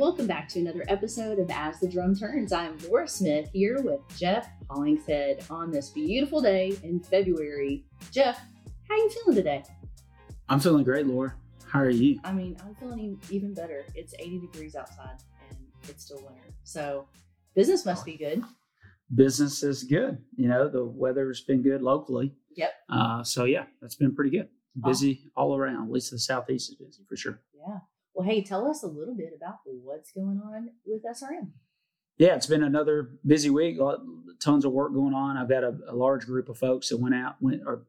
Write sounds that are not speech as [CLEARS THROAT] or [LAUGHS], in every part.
Welcome back to another episode of As the Drum Turns. I'm Lora Smith here with Jeff Hollingshead on this beautiful day in February. Jeff, how are you feeling today? I'm feeling great, Lora. How are you? I mean, I'm feeling even better. It's 80 degrees outside and it's still winter. So business must be good. Business is good. You know, the weather's been good locally. Yep. Uh, so yeah, that's been pretty good. Busy all around. At least the southeast is busy for sure. Yeah. Well, hey, tell us a little bit about what's going on with SRM. Yeah, it's been another busy week. Tons of work going on. I've got a, a large group of folks that went out, went or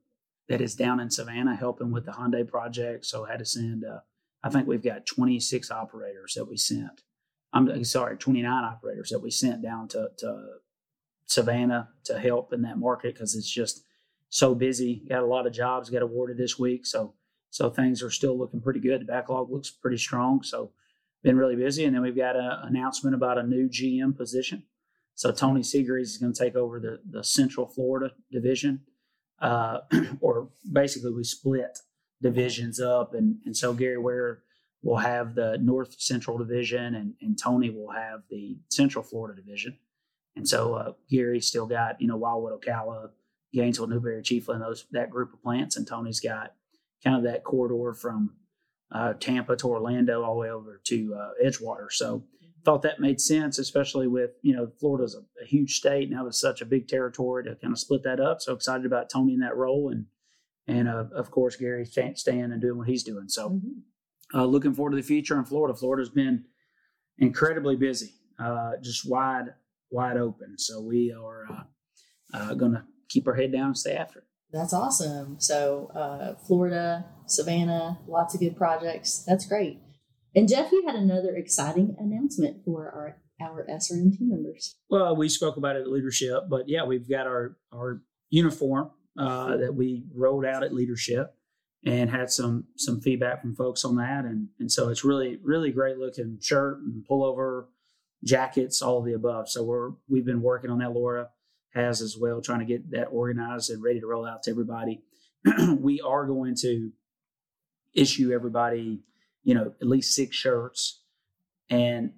that is down in Savannah helping with the Hyundai project. So I had to send. Uh, I think we've got 26 operators that we sent. I'm sorry, 29 operators that we sent down to, to Savannah to help in that market because it's just so busy. Got a lot of jobs got awarded this week, so so things are still looking pretty good. The backlog looks pretty strong. So been really busy, and then we've got an announcement about a new GM position. So Tony Seagreaves is going to take over the the Central Florida division, uh, [CLEARS THROAT] or basically we split divisions up, and and so Gary Ware will have the North Central division, and and Tony will have the Central Florida division. And so uh, Gary still got you know Wildwood, Ocala, Gainesville, Newberry, Chiefland, those that group of plants, and Tony's got kind of that corridor from uh, Tampa to Orlando all the way over to uh, Edgewater. So thought that made sense, especially with you know Florida's a, a huge state and that was such a big territory to kind of split that up. So excited about Tony in that role and and uh, of course Gary staying and doing what he's doing. So mm-hmm. uh, looking forward to the future in Florida. Florida's been incredibly busy, uh, just wide wide open. So we are uh, uh, going to keep our head down and stay after it. That's awesome. So, uh, Florida, Savannah, lots of good projects. That's great. And Jeff, you had another exciting announcement for our our SRM team members. Well, we spoke about it at leadership, but yeah, we've got our our uniform uh, that we rolled out at leadership and had some some feedback from folks on that, and and so it's really really great looking shirt and pullover, jackets, all of the above. So we're we've been working on that, Lora has as well, trying to get that organized and ready to roll out to everybody. [CLEARS THROAT] we are going to issue everybody, you know, at least six shirts and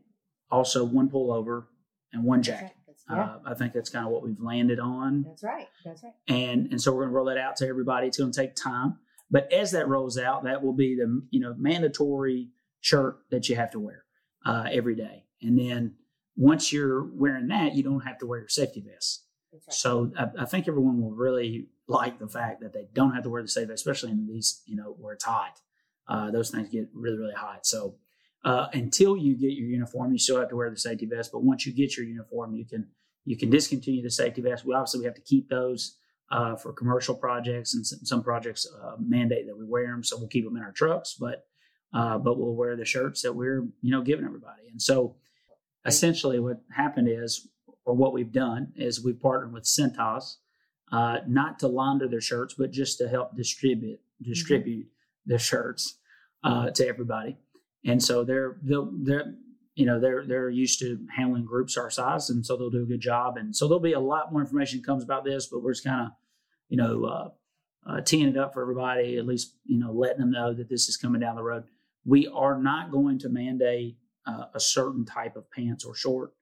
also one pullover and one jacket. Yeah. Uh, I think that's kind of what we've landed on. That's right. That's right. And and so we're going to roll that out to everybody. It's going to take time, but as that rolls out, that will be the you know mandatory shirt that you have to wear uh, every day. And then once you're wearing that, you don't have to wear your safety vest. Right. So I, I, think everyone will really like the fact that they don't have to wear the safe, vest, especially in these, you know, where it's hot. Uh, those things get really, really hot. So uh, until you get your uniform, you still have to wear the safety vest. But once you get your uniform, you can you can discontinue the safety vest. We obviously we have to keep those uh, for commercial projects, and some, some projects uh, mandate that we wear them, so we'll keep them in our trucks. But uh, but we'll wear the shirts that we're you know giving everybody. And so essentially, what happened is or what we've done is we partnered with Cintas, uh, not to launder their shirts, but just to help distribute distribute mm-hmm. the shirts uh, to everybody. And so they're they're, they're you know they're they're used to handling groups our size, and so they'll do a good job. And so there'll be a lot more information comes about this, but we're just kind of you know uh, uh, teeing it up for everybody, at least you know letting them know that this is coming down the road. We are not going to mandate uh, a certain type of pants or short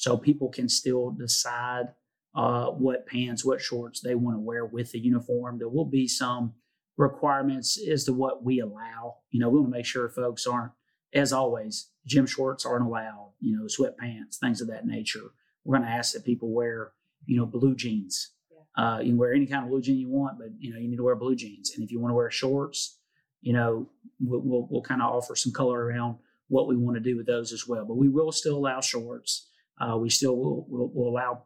so people can still decide uh, what pants, what shorts they want to wear with the uniform. There will be some requirements as to what we allow. You know, we want to make sure folks aren't, as always, gym shorts aren't allowed. You know, sweatpants, things of that nature. We're going to ask that people wear, you know, blue jeans. Yeah. Uh, you can wear any kind of blue jean you want, but you know, you need to wear blue jeans. And if you want to wear shorts, you know, we'll, we'll, we'll kind of offer some color around what we want to do with those as well. But we will still allow shorts. Uh, we still will, will, will allow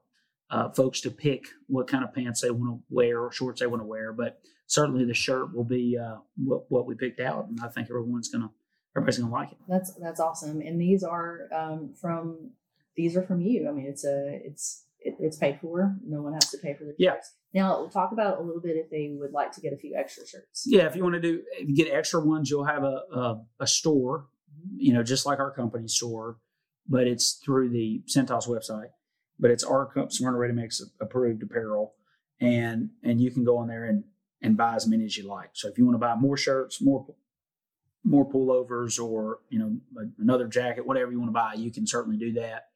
uh, folks to pick what kind of pants they want to wear or shorts they want to wear, but certainly the shirt will be uh, what, what we picked out, and I think everyone's gonna everybody's gonna like it. That's that's awesome, and these are um, from these are from you. I mean, it's a it's it, it's paid for. No one has to pay for the yeah. shirts. Now we'll talk about a little bit if they would like to get a few extra shirts. Yeah, if you want to do get extra ones, you'll have a a, a store, you know, just like our company store but it's through the Cintas website. But it's our Smyrna Ready Mix approved apparel, and and you can go on there and and buy as many as you like. So if you want to buy more shirts, more more pullovers or you know another jacket, whatever you want to buy, you can certainly do that.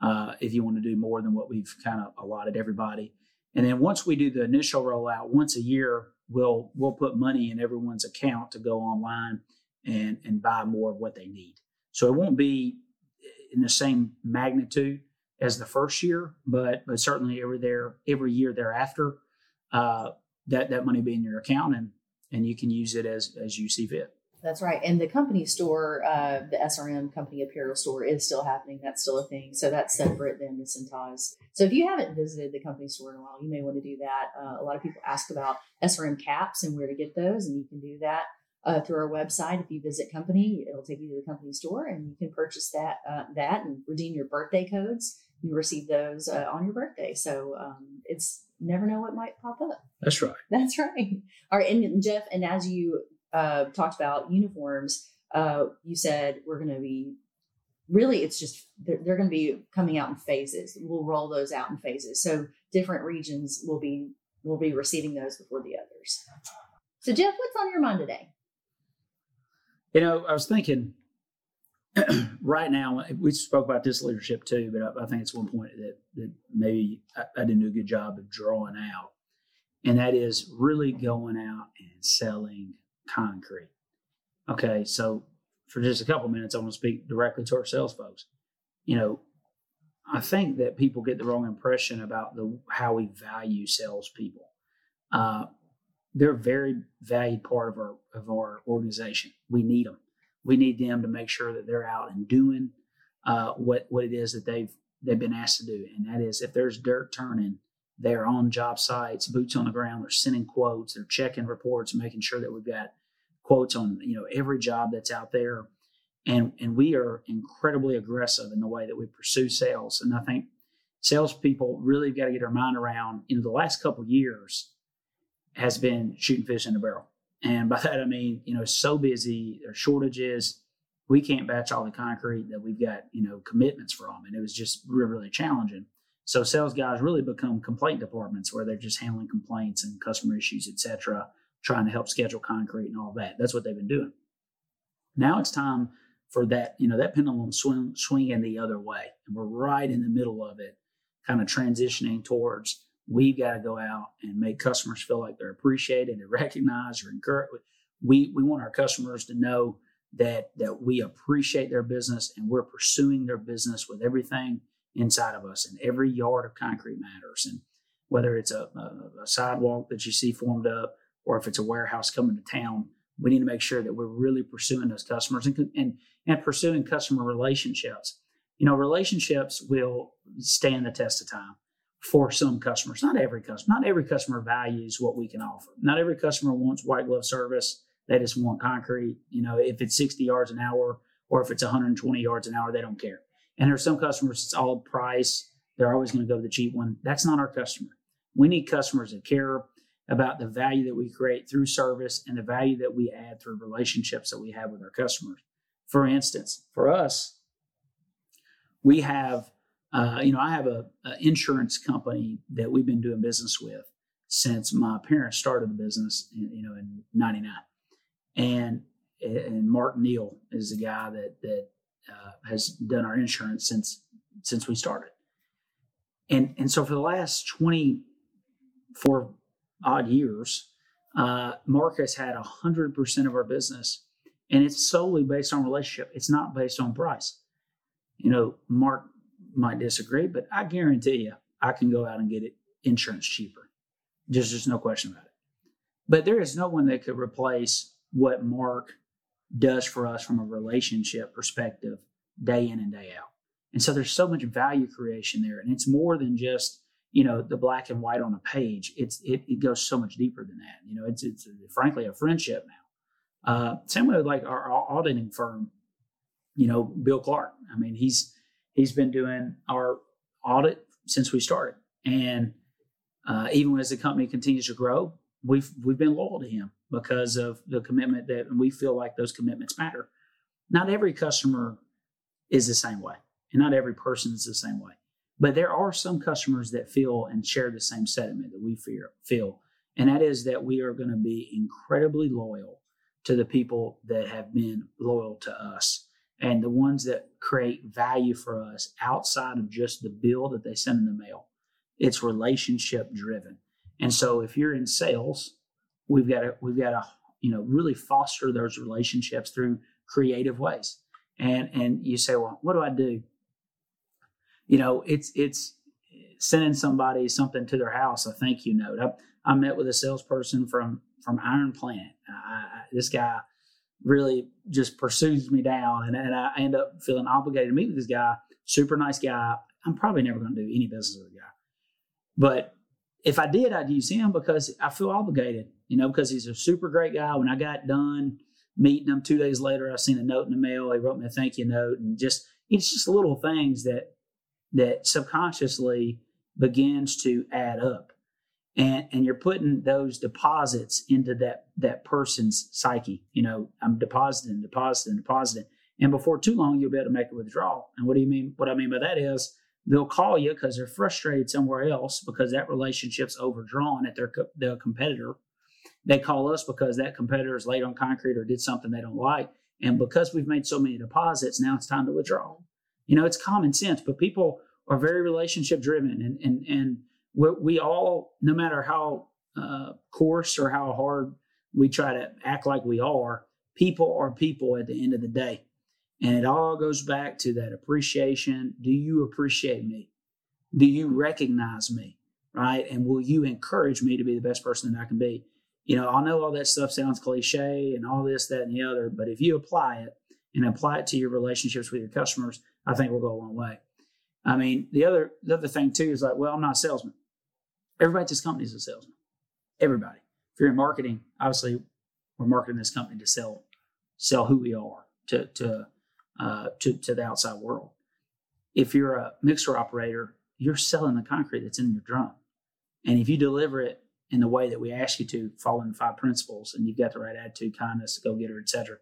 Uh, if you want to do more than what we've kind of allotted everybody, and then once we do the initial rollout, once a year, we'll we'll put money in everyone's account to go online and and buy more of what they need. So it won't be in the same magnitude as the first year, but but certainly every there every year thereafter, uh, that that money be in your account and and you can use it as as you see fit. That's right. And the company store, uh, the SRM company apparel store is still happening. That's still a thing. So that's separate than the Cintas. So if you haven't visited the company store in a while, you may want to do that. Uh, a lot of people ask about SRM caps and where to get those, and you can do that uh, through our website. If you visit company, it'll take you to the company store, and you can purchase that uh, that and redeem your birthday codes. You receive those uh, on your birthday, so um, it's never know what might pop up. That's right. [LAUGHS] That's right. All right, and Jeff, and as you uh, talked about uniforms, uh, you said we're going to be really it's just they're, they're going to be coming out in phases. We'll roll those out in phases, so different regions will be will be receiving those before the others. So, Jeff, what's on your mind today? You know, I was thinking [CLEARS THROAT] right now, we spoke about this leadership too, but I, I think it's one point that, that maybe I, I, didn't do a good job of drawing out. And that is really going out and selling concrete. Okay, so for just a couple minutes, I want to speak directly to our sales folks. You know, I think that people get the wrong impression about the how we value salespeople. Uh, they're a very valued part of our of our organization. We need them. We need them to make sure that they're out and doing uh, what what it is that they've they've been asked to do, and that is if there's dirt turning, they're on job sites, boots on the ground. They're sending quotes. They're checking reports, making sure that we've got quotes on you know every job that's out there. And and we are incredibly aggressive in the way that we pursue sales. And I think salespeople really got to get their mind around. In the last couple years, has been shooting fish in a barrel. And by [LAUGHS] that I mean, you know, so busy, there's shortages, we can't batch all the concrete that we've got, you know, commitments from. And it was just really, really challenging. So sales guys really become complaint departments where they're just handling complaints and customer issues, et cetera, trying to help schedule concrete and all that. That's what they've been doing. Now it's time for that, you know, that pendulum swing, swinging the other way. And we're right in the middle of it, kind of transitioning towards we've got to go out and make customers feel like they're appreciated and recognized or encouraged. We, we want our customers to know that that we appreciate their business and we're pursuing their business with everything inside of us and every yard of concrete matters. And whether it's a, a, a, sidewalk that you see formed up or if it's a warehouse coming to town we need to make sure that we're really pursuing those customers and, and, and pursuing customer relationships. You know relationships will stand the test of time for some customers not every customer not every customer values what we can offer not every customer wants white glove service they just want concrete. You know, if it's 60 yards an hour or if it's 120 yards an hour, they don't care. And there's some customers, it's all price. They're always going to go the cheap one. That's not our customer. We need customers that care about the value that we create through service and the value that we add through relationships that we have with our customers. For instance, for us, we have, uh, you know, I have a, a insurance company that we've been doing business with since my parents started the business, you know, in '99 and and Mark Neal is the guy that that uh, has done our insurance since since we started. And and so for the last twenty four odd years, uh, Mark has had hundred percent of our business, and it's solely based on relationship. It's not based on price. You know, Mark might disagree, but I guarantee you, I can go out and get it insurance cheaper. There's just no question about it. But there is no one that could replace what Mark does for us from a relationship perspective day in and day out. And so there's so much value creation there. And it's more than just, you know, the black and white on a page. It's it, it goes so much deeper than that. You know, it's it's frankly a friendship now. Uh, same way with like our, our auditing firm, you know, Bill Clark. I mean, he's he's been doing our audit since we started. And uh, even as the company continues to grow, we've we've been loyal to him because of the commitment that and we feel like those commitments matter. Not every customer is the same way, and not every person is the same way. But there are some customers that feel and share the same sentiment that we fear, feel, and that is that we are going to be incredibly loyal to the people that have been loyal to us and the ones that create value for us outside of just the bill that they send in the mail. It's relationship driven. And so if you're in sales, we've got to we've got to you know really foster those relationships through creative ways. And and you say, well, what do I do? You know, it's it's sending somebody something to their house, a thank you note. I, I met with a salesperson from from Iron Planet. I, I, this guy really just pursues me down, and, and I end up feeling obligated to meet with this guy. Super nice guy. I'm probably never going to do any business with the guy, but if I did, I'd use him because I feel obligated. You know, because he's a super great guy. When I got done meeting him two days later, I seen a note in the mail. He wrote me a thank you note, and just it's just little things that that subconsciously begins to add up and and you're putting those deposits into that that person's psyche you know i'm depositing depositing depositing. And before too long you'll be able to make a withdrawal. And what do you mean what i mean by that is they'll call you because they're frustrated somewhere else because that relationship's overdrawn at their their competitor. They call us because that competitor is late on concrete or did something they don't like. And because we've made so many deposits now it's time to withdraw. You know it's common sense but people are very relationship driven and and and we, all no matter how uh, coarse or how hard we try to act like we are people are people at the end of the day. And it all goes back to that appreciation. Do you appreciate me? Do you recognize me? Right? And will you encourage me to be the best person that i can be? You know i know all that stuff sounds cliche and all this that and the other but if you apply it and apply it to your relationships with your customers i think we'll go a long way. I mean, the other the other thing too is like, well, I'm not a salesman. Everybody at this company is a salesman. Everybody. If you're in marketing, obviously, we're marketing this company to sell sell who we are to to uh, to to the outside world. If you're a mixer operator, you're selling the concrete that's in your drum, and if you deliver it in the way that we ask you to, following the five principles, and you've got the right attitude, kindness, go getter, etc.,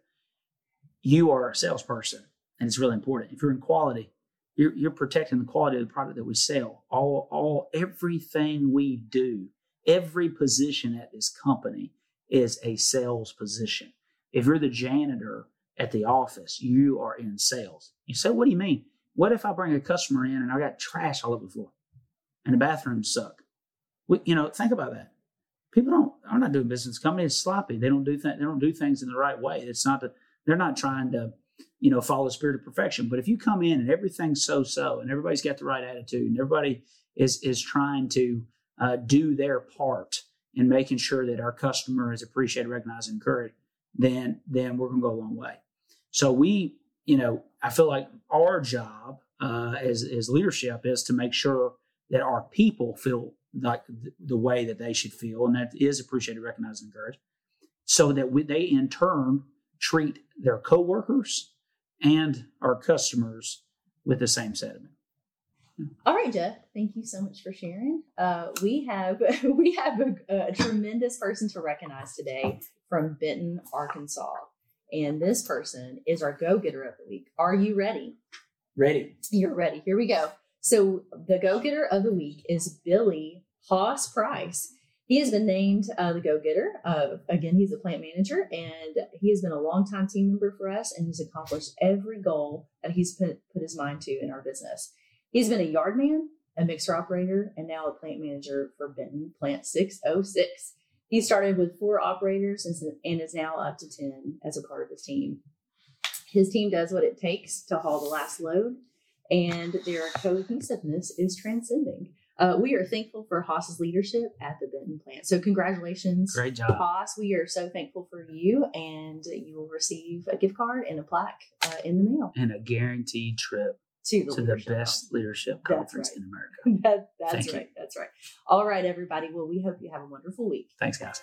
you are a salesperson, and it's really important. If you're in quality, you're, you're protecting the quality of the product that we sell. All, all, everything we do, every position at this company is a sales position. If you're the janitor at the office, you are in sales. You say, what do you mean? What if I bring a customer in and I got trash all over the floor and the bathrooms suck? We, you know, think about that. People don't are not doing business. Company is sloppy. They don't do th- they don't do things in the right way. It's not that they're not trying to you know, follow the spirit of perfection. But if you come in and everything's so so, and everybody's got the right attitude, and everybody is is trying to uh, do their part in making sure that our customer is appreciated, recognized, and encouraged, then then we're going to go a long way. So we, you know, I feel like our job uh, as as leadership is to make sure that our people feel like the way that they should feel, and that is appreciated, recognized, and encouraged, so that we, they in turn treat their coworkers and our customers with the same sentiment. All right, Jeff. Thank you so much for sharing. Uh, we have [LAUGHS] we have a, a tremendous person to recognize today from Benton, Arkansas, and this person is our go getter of the week. Are you ready? Ready. You're ready. Here we go. So the go getter of the week is Billy Haas Price. He has been named uh, the go getter. Uh, again, he's a plant manager and he has been a longtime team member for us and he's accomplished every goal that he's put, put his mind to in our business. He's been a yard man, a mixer operator, and now a plant manager for Benton Plant 606. He started with four operators and is now up to 10 as a part of his team. His team does what it takes to haul the last load, and their cohesiveness is transcending. Uh, we are thankful for Haas's leadership at the Benton plant. So, congratulations. Great job. Haas. We are so thankful for you, and you will receive a gift card and a plaque uh, in the mail. And a guaranteed trip to the, to the best leadership conference right. in America. [LAUGHS] That, that's Thank right. You. That's right. All right, everybody. Well, we hope you have a wonderful week. Thanks, guys.